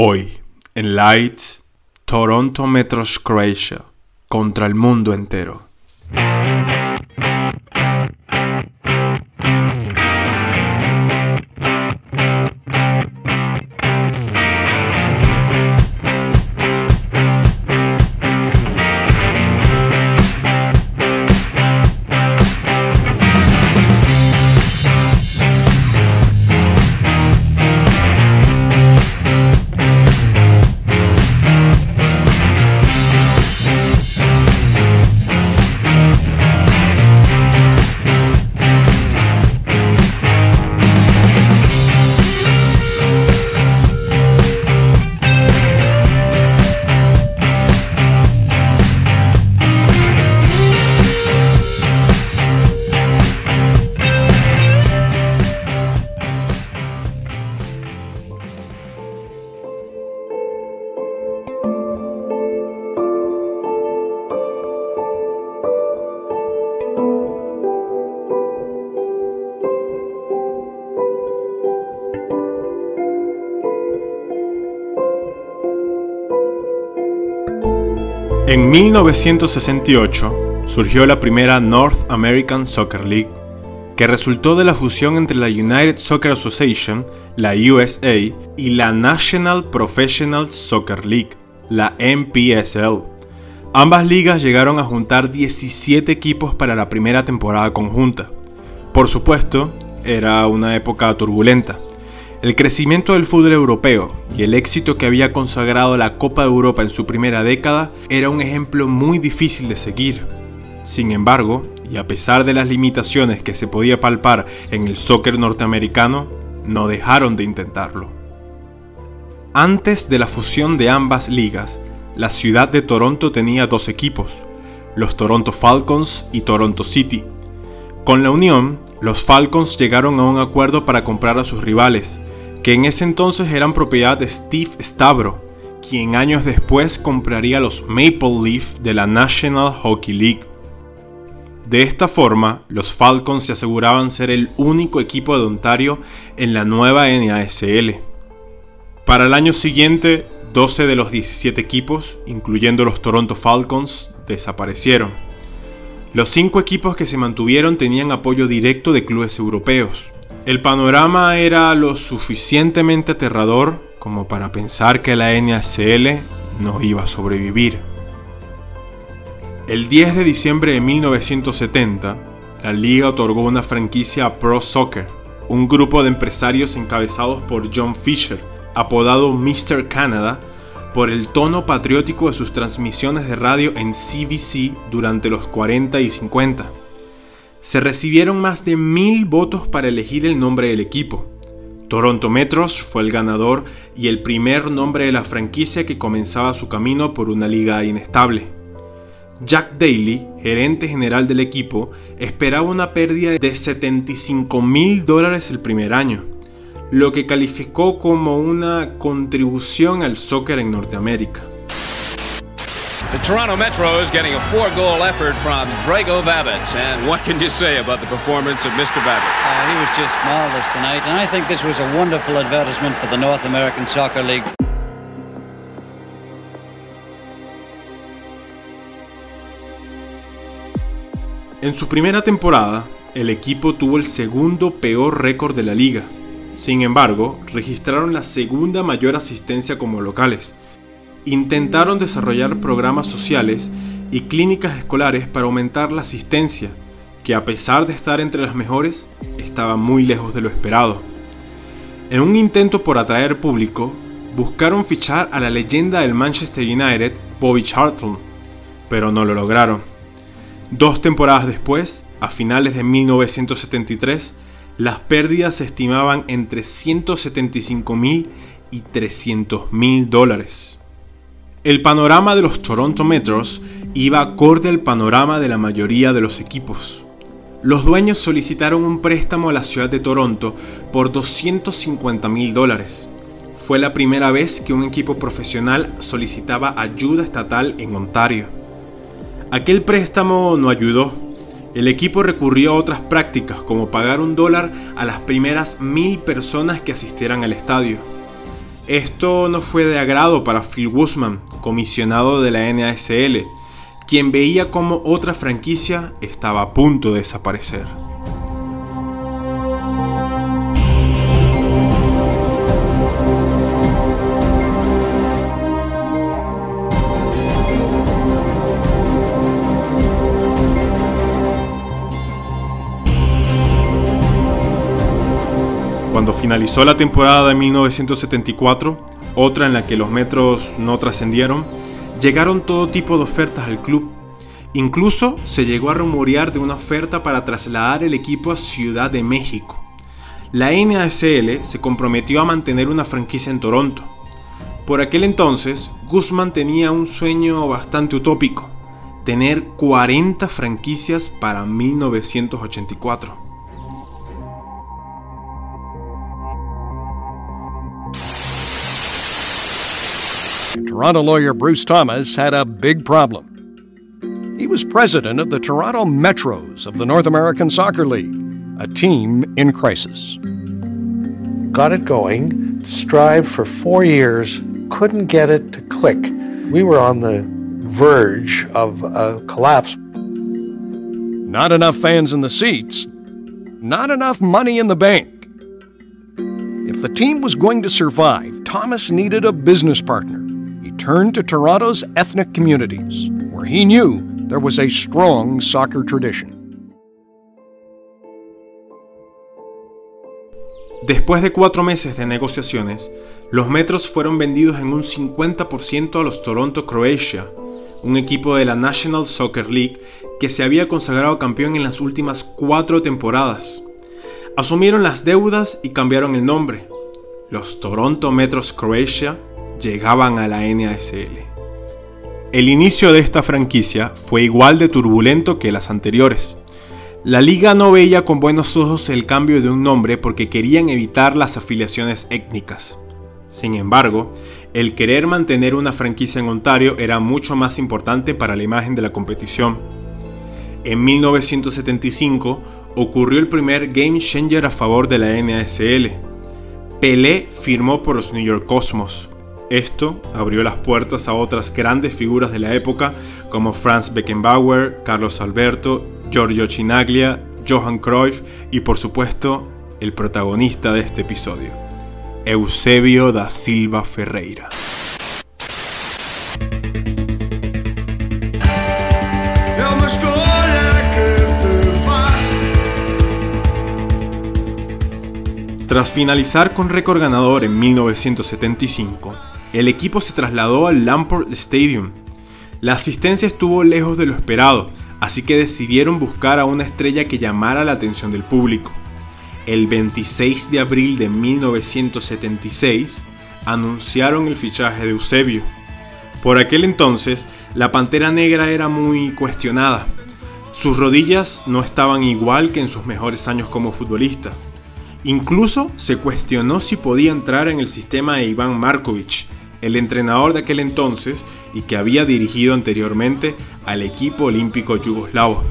Hoy, en Lights, Toronto Metro Croatia contra el mundo entero. En 1968 surgió la primera North American Soccer League, que resultó de la fusión entre la United Soccer Association, la USA, y la National Professional Soccer League, la NPSL. Ambas ligas llegaron a juntar 17 equipos para la primera temporada conjunta. Por supuesto, era una época turbulenta el crecimiento del fútbol europeo y el éxito que había consagrado la Copa de Europa en su primera década era un ejemplo muy difícil de seguir. Sin embargo, y a pesar de las limitaciones que se podía palpar en el soccer norteamericano, no dejaron de intentarlo. Antes de la fusión de ambas ligas, la ciudad de Toronto tenía dos equipos, los Toronto Falcons y Toronto City. Con la unión, los Falcons llegaron a un acuerdo para comprar a sus rivales, que en ese entonces eran propiedad de Steve Stavro, quien años después compraría los Maple Leaf de la National Hockey League. De esta forma, los Falcons se aseguraban ser el único equipo de Ontario en la nueva NASL. Para el año siguiente, 12 de los 17 equipos, incluyendo los Toronto Falcons, desaparecieron. Los cinco equipos que se mantuvieron tenían apoyo directo de clubes europeos, el panorama era lo suficientemente aterrador como para pensar que la NACL no iba a sobrevivir. El 10 de diciembre de 1970, la liga otorgó una franquicia a Pro Soccer, un grupo de empresarios encabezados por John Fisher, apodado Mr. Canada, por el tono patriótico de sus transmisiones de radio en CBC durante los 40 y 50 se recibieron más de mil votos para elegir el nombre del equipo. Toronto Metros fue el ganador y el primer nombre de la franquicia que comenzaba su camino por una liga inestable. Jack Daly, gerente general del equipo, esperaba una pérdida de 75 mil dólares el primer año, lo que calificó como una contribución al soccer en Norteamérica. The Toronto Metro is getting a four-goal effort from Drago Babbitt. And what can you say about the performance of Mr. Babbitt? Uh, he was just marvelous tonight, and I think this was a wonderful advertisement for the North American Soccer League. En su primera temporada, el equipo tuvo el segundo peor récord de la liga. Sin embargo, registraron la segunda mayor asistencia como locales intentaron desarrollar programas sociales y clínicas escolares para aumentar la asistencia, que a pesar de estar entre las mejores, estaba muy lejos de lo esperado. En un intento por atraer público, buscaron fichar a la leyenda del Manchester United, Bobby Charlton, pero no lo lograron. Dos temporadas después, a finales de 1973, las pérdidas se estimaban entre 175 mil y 300 mil dólares. El panorama de los Toronto Metros iba acorde al panorama de la mayoría de los equipos. Los dueños solicitaron un préstamo a la ciudad de Toronto por 250 mil dólares. Fue la primera vez que un equipo profesional solicitaba ayuda estatal en Ontario. Aquel préstamo no ayudó. El equipo recurrió a otras prácticas como pagar un dólar a las primeras mil personas que asistieran al estadio. Esto no fue de agrado para Phil Guzman, comisionado de la NASL, quien veía como otra franquicia estaba a punto de desaparecer. Finalizó la temporada de 1974, otra en la que los metros no trascendieron, llegaron todo tipo de ofertas al club. Incluso se llegó a rumorear de una oferta para trasladar el equipo a Ciudad de México. La NASL se comprometió a mantener una franquicia en Toronto. Por aquel entonces, Guzman tenía un sueño bastante utópico, tener 40 franquicias para 1984. Toronto lawyer Bruce Thomas had a big problem. He was president of the Toronto Metros of the North American Soccer League, a team in crisis. Got it going, strived for four years, couldn't get it to click. We were on the verge of a collapse. Not enough fans in the seats, not enough money in the bank. If the team was going to survive, Thomas needed a business partner to Toronto's ethnic communities, where he knew there was a strong soccer tradition. Después de cuatro meses de negociaciones, los Metros fueron vendidos en un 50% a los Toronto Croatia, un equipo de la National Soccer League que se había consagrado campeón en las últimas cuatro temporadas. Asumieron las deudas y cambiaron el nombre. Los Toronto Metros Croatia llegaban a la NASL. El inicio de esta franquicia fue igual de turbulento que las anteriores. La liga no veía con buenos ojos el cambio de un nombre porque querían evitar las afiliaciones étnicas. Sin embargo, el querer mantener una franquicia en Ontario era mucho más importante para la imagen de la competición. En 1975 ocurrió el primer game changer a favor de la NASL. Pelé firmó por los New York Cosmos. Esto abrió las puertas a otras grandes figuras de la época como Franz Beckenbauer, Carlos Alberto, Giorgio Chinaglia, Johan Cruyff y por supuesto el protagonista de este episodio, Eusebio da Silva Ferreira. Tras finalizar con récord ganador en 1975, el equipo se trasladó al Lamport Stadium. La asistencia estuvo lejos de lo esperado, así que decidieron buscar a una estrella que llamara la atención del público. El 26 de abril de 1976 anunciaron el fichaje de Eusebio. Por aquel entonces, la Pantera Negra era muy cuestionada. Sus rodillas no estaban igual que en sus mejores años como futbolista. Incluso se cuestionó si podía entrar en el sistema de Iván Markovic, el entrenador de aquel entonces y que había dirigido anteriormente al equipo olímpico yugoslavo.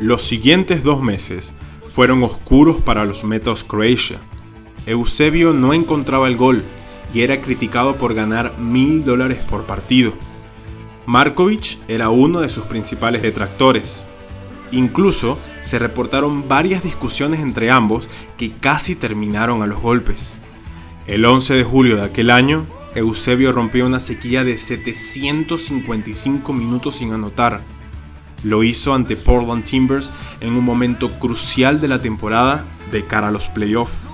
Los siguientes dos meses fueron oscuros para los Metos Croatia. Eusebio no encontraba el gol y era criticado por ganar mil dólares por partido. Markovic era uno de sus principales detractores. Incluso se reportaron varias discusiones entre ambos que casi terminaron a los golpes. El 11 de julio de aquel año, Eusebio rompió una sequía de 755 minutos sin anotar. Lo hizo ante Portland Timbers en un momento crucial de la temporada de cara a los playoffs.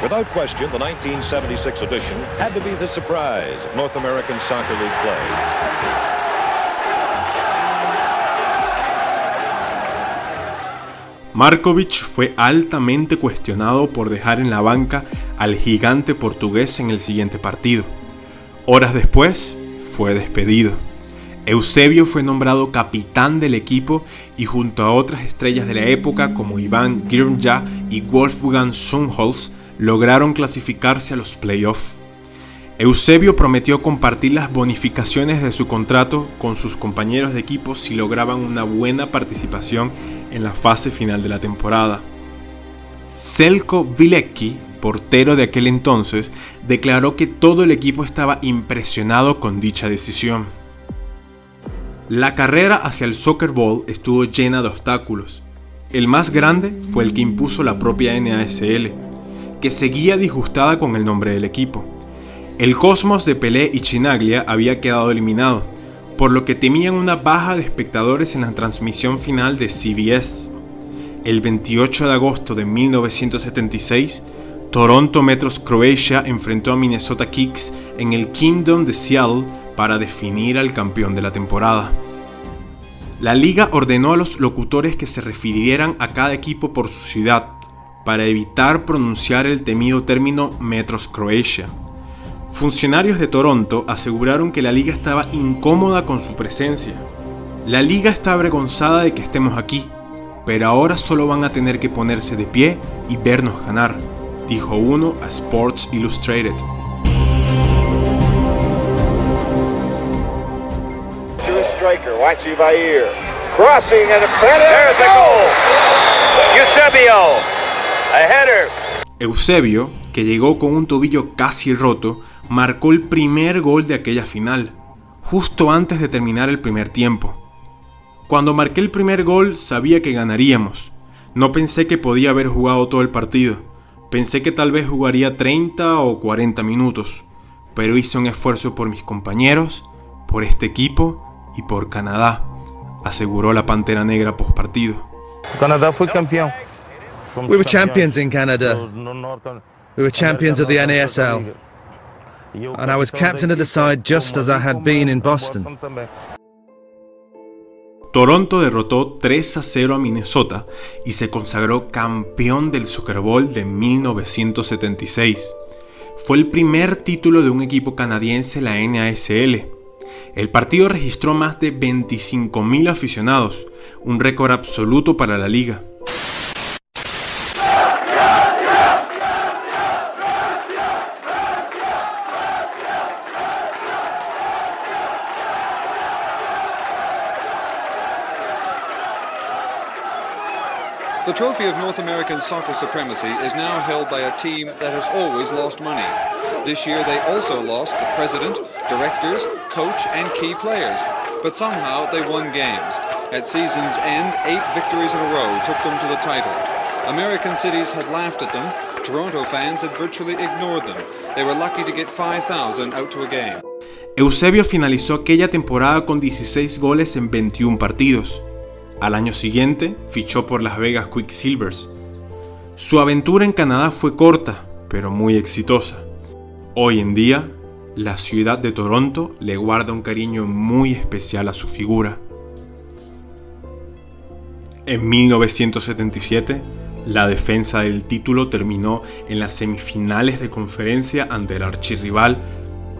Without question, the 1976 edition had to be the surprise of North American Soccer League play. Markovic fue altamente cuestionado por dejar en la banca al gigante portugués en el siguiente partido. Horas después, fue despedido. Eusebio fue nombrado capitán del equipo y junto a otras estrellas de la época como Iván Girnja y Wolfgang Sundholz lograron clasificarse a los playoffs. Eusebio prometió compartir las bonificaciones de su contrato con sus compañeros de equipo si lograban una buena participación en la fase final de la temporada. Selko Vilecki, portero de aquel entonces, declaró que todo el equipo estaba impresionado con dicha decisión. La carrera hacia el Soccer Bowl estuvo llena de obstáculos. El más grande fue el que impuso la propia NASL, que seguía disgustada con el nombre del equipo. El Cosmos de Pelé y Chinaglia había quedado eliminado, por lo que temían una baja de espectadores en la transmisión final de CBS. El 28 de agosto de 1976, Toronto Metros Croatia enfrentó a Minnesota Kicks en el Kingdom de Seattle para definir al campeón de la temporada. La liga ordenó a los locutores que se refirieran a cada equipo por su ciudad, para evitar pronunciar el temido término Metros Croatia. Funcionarios de Toronto aseguraron que la liga estaba incómoda con su presencia. La liga está avergonzada de que estemos aquí, pero ahora solo van a tener que ponerse de pie y vernos ganar, dijo uno a Sports Illustrated. Eusebio, que llegó con un tobillo casi roto, marcó el primer gol de aquella final, justo antes de terminar el primer tiempo. Cuando marqué el primer gol sabía que ganaríamos. No pensé que podía haber jugado todo el partido. Pensé que tal vez jugaría 30 o 40 minutos, pero hice un esfuerzo por mis compañeros, por este equipo y por Canadá, aseguró la Pantera Negra post partido. Canadá fue campeón. We were champions in Canada. We were champions of the NASL. And I was captain of the side just as I had been in Boston. Toronto derrotó 3 a 0 a Minnesota y se consagró campeón del Super Bowl de 1976. Fue el primer título de un equipo canadiense en la NASL. El partido registró más de 25.000 aficionados, un récord absoluto para la liga. Of North American soccer supremacy is now held by a team that has always lost money. This year they also lost the president, directors, coach, and key players. But somehow they won games. At season's end, eight victories in a row took them to the title. American cities had laughed at them. Toronto fans had virtually ignored them. They were lucky to get 5,000 out to a game. Eusebio finalizó aquella temporada con 16 goles en 21 partidos. Al año siguiente fichó por Las Vegas Quicksilvers. Su aventura en Canadá fue corta, pero muy exitosa. Hoy en día, la ciudad de Toronto le guarda un cariño muy especial a su figura. En 1977, la defensa del título terminó en las semifinales de conferencia ante el archirrival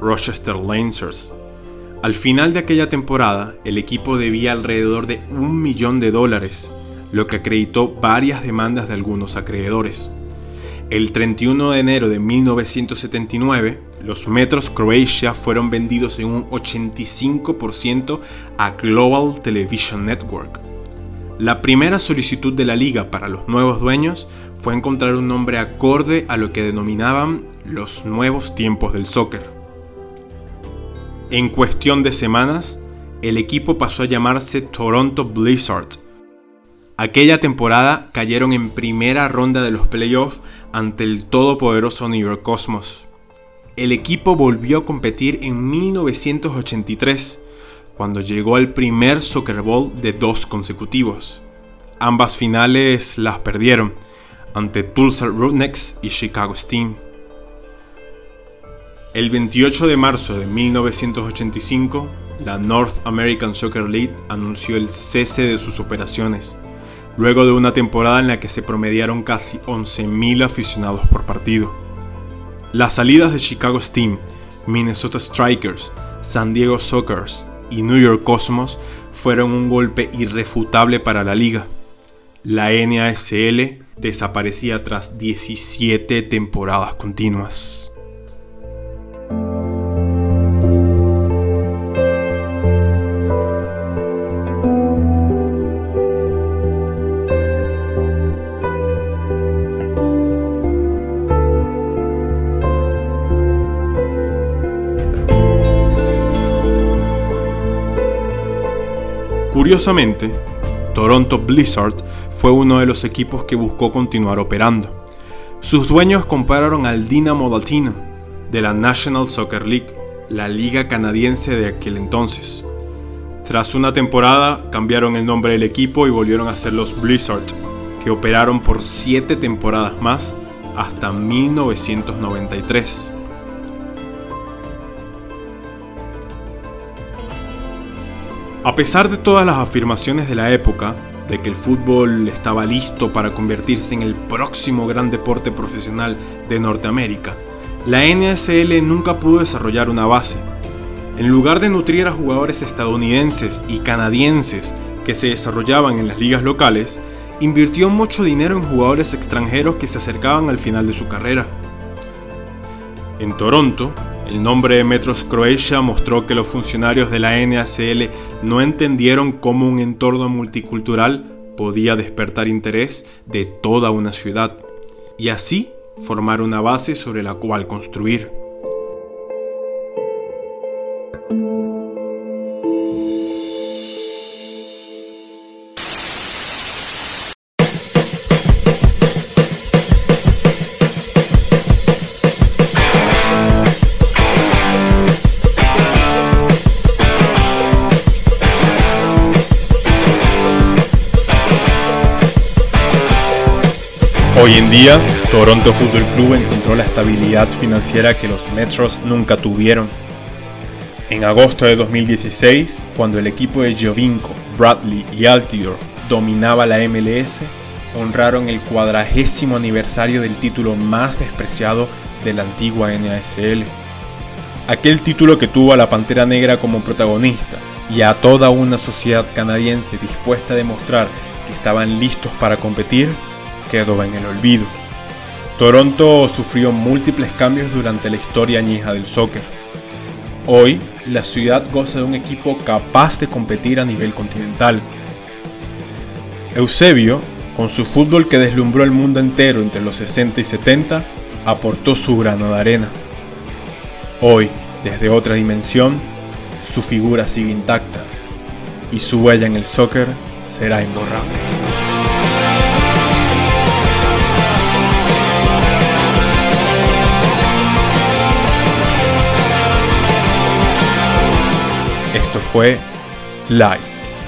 Rochester Lancers. Al final de aquella temporada, el equipo debía alrededor de un millón de dólares, lo que acreditó varias demandas de algunos acreedores. El 31 de enero de 1979, los Metros Croatia fueron vendidos en un 85% a Global Television Network. La primera solicitud de la liga para los nuevos dueños fue encontrar un nombre acorde a lo que denominaban los nuevos tiempos del soccer. En cuestión de semanas, el equipo pasó a llamarse Toronto Blizzard. Aquella temporada cayeron en primera ronda de los playoffs ante el todopoderoso New York Cosmos. El equipo volvió a competir en 1983, cuando llegó al primer Soccer Bowl de dos consecutivos. Ambas finales las perdieron ante Tulsa Roughnecks y Chicago Steam. El 28 de marzo de 1985, la North American Soccer League anunció el cese de sus operaciones, luego de una temporada en la que se promediaron casi 11.000 aficionados por partido. Las salidas de Chicago Steam, Minnesota Strikers, San Diego Sockers y New York Cosmos fueron un golpe irrefutable para la liga. La NASL desaparecía tras 17 temporadas continuas. Curiosamente, Toronto Blizzard fue uno de los equipos que buscó continuar operando. Sus dueños compraron al Dynamo Latino de la National Soccer League, la liga canadiense de aquel entonces. Tras una temporada cambiaron el nombre del equipo y volvieron a ser los Blizzard, que operaron por siete temporadas más hasta 1993. A pesar de todas las afirmaciones de la época, de que el fútbol estaba listo para convertirse en el próximo gran deporte profesional de Norteamérica, la NSL nunca pudo desarrollar una base. En lugar de nutrir a jugadores estadounidenses y canadienses que se desarrollaban en las ligas locales, invirtió mucho dinero en jugadores extranjeros que se acercaban al final de su carrera. En Toronto, el nombre de Metros Croatia mostró que los funcionarios de la NACL no entendieron cómo un entorno multicultural podía despertar interés de toda una ciudad y así formar una base sobre la cual construir. Hoy en día, Toronto Football Club encontró la estabilidad financiera que los Metros nunca tuvieron. En agosto de 2016, cuando el equipo de Giovinco, Bradley y Altior dominaba la MLS, honraron el cuadragésimo aniversario del título más despreciado de la antigua NASL. Aquel título que tuvo a la Pantera Negra como protagonista y a toda una sociedad canadiense dispuesta a demostrar que estaban listos para competir quedó en el olvido. Toronto sufrió múltiples cambios durante la historia añeja del soccer. Hoy, la ciudad goza de un equipo capaz de competir a nivel continental. Eusebio, con su fútbol que deslumbró el mundo entero entre los 60 y 70, aportó su grano de arena. Hoy, desde otra dimensión, su figura sigue intacta y su huella en el soccer será imborrable. Esto fue Lights.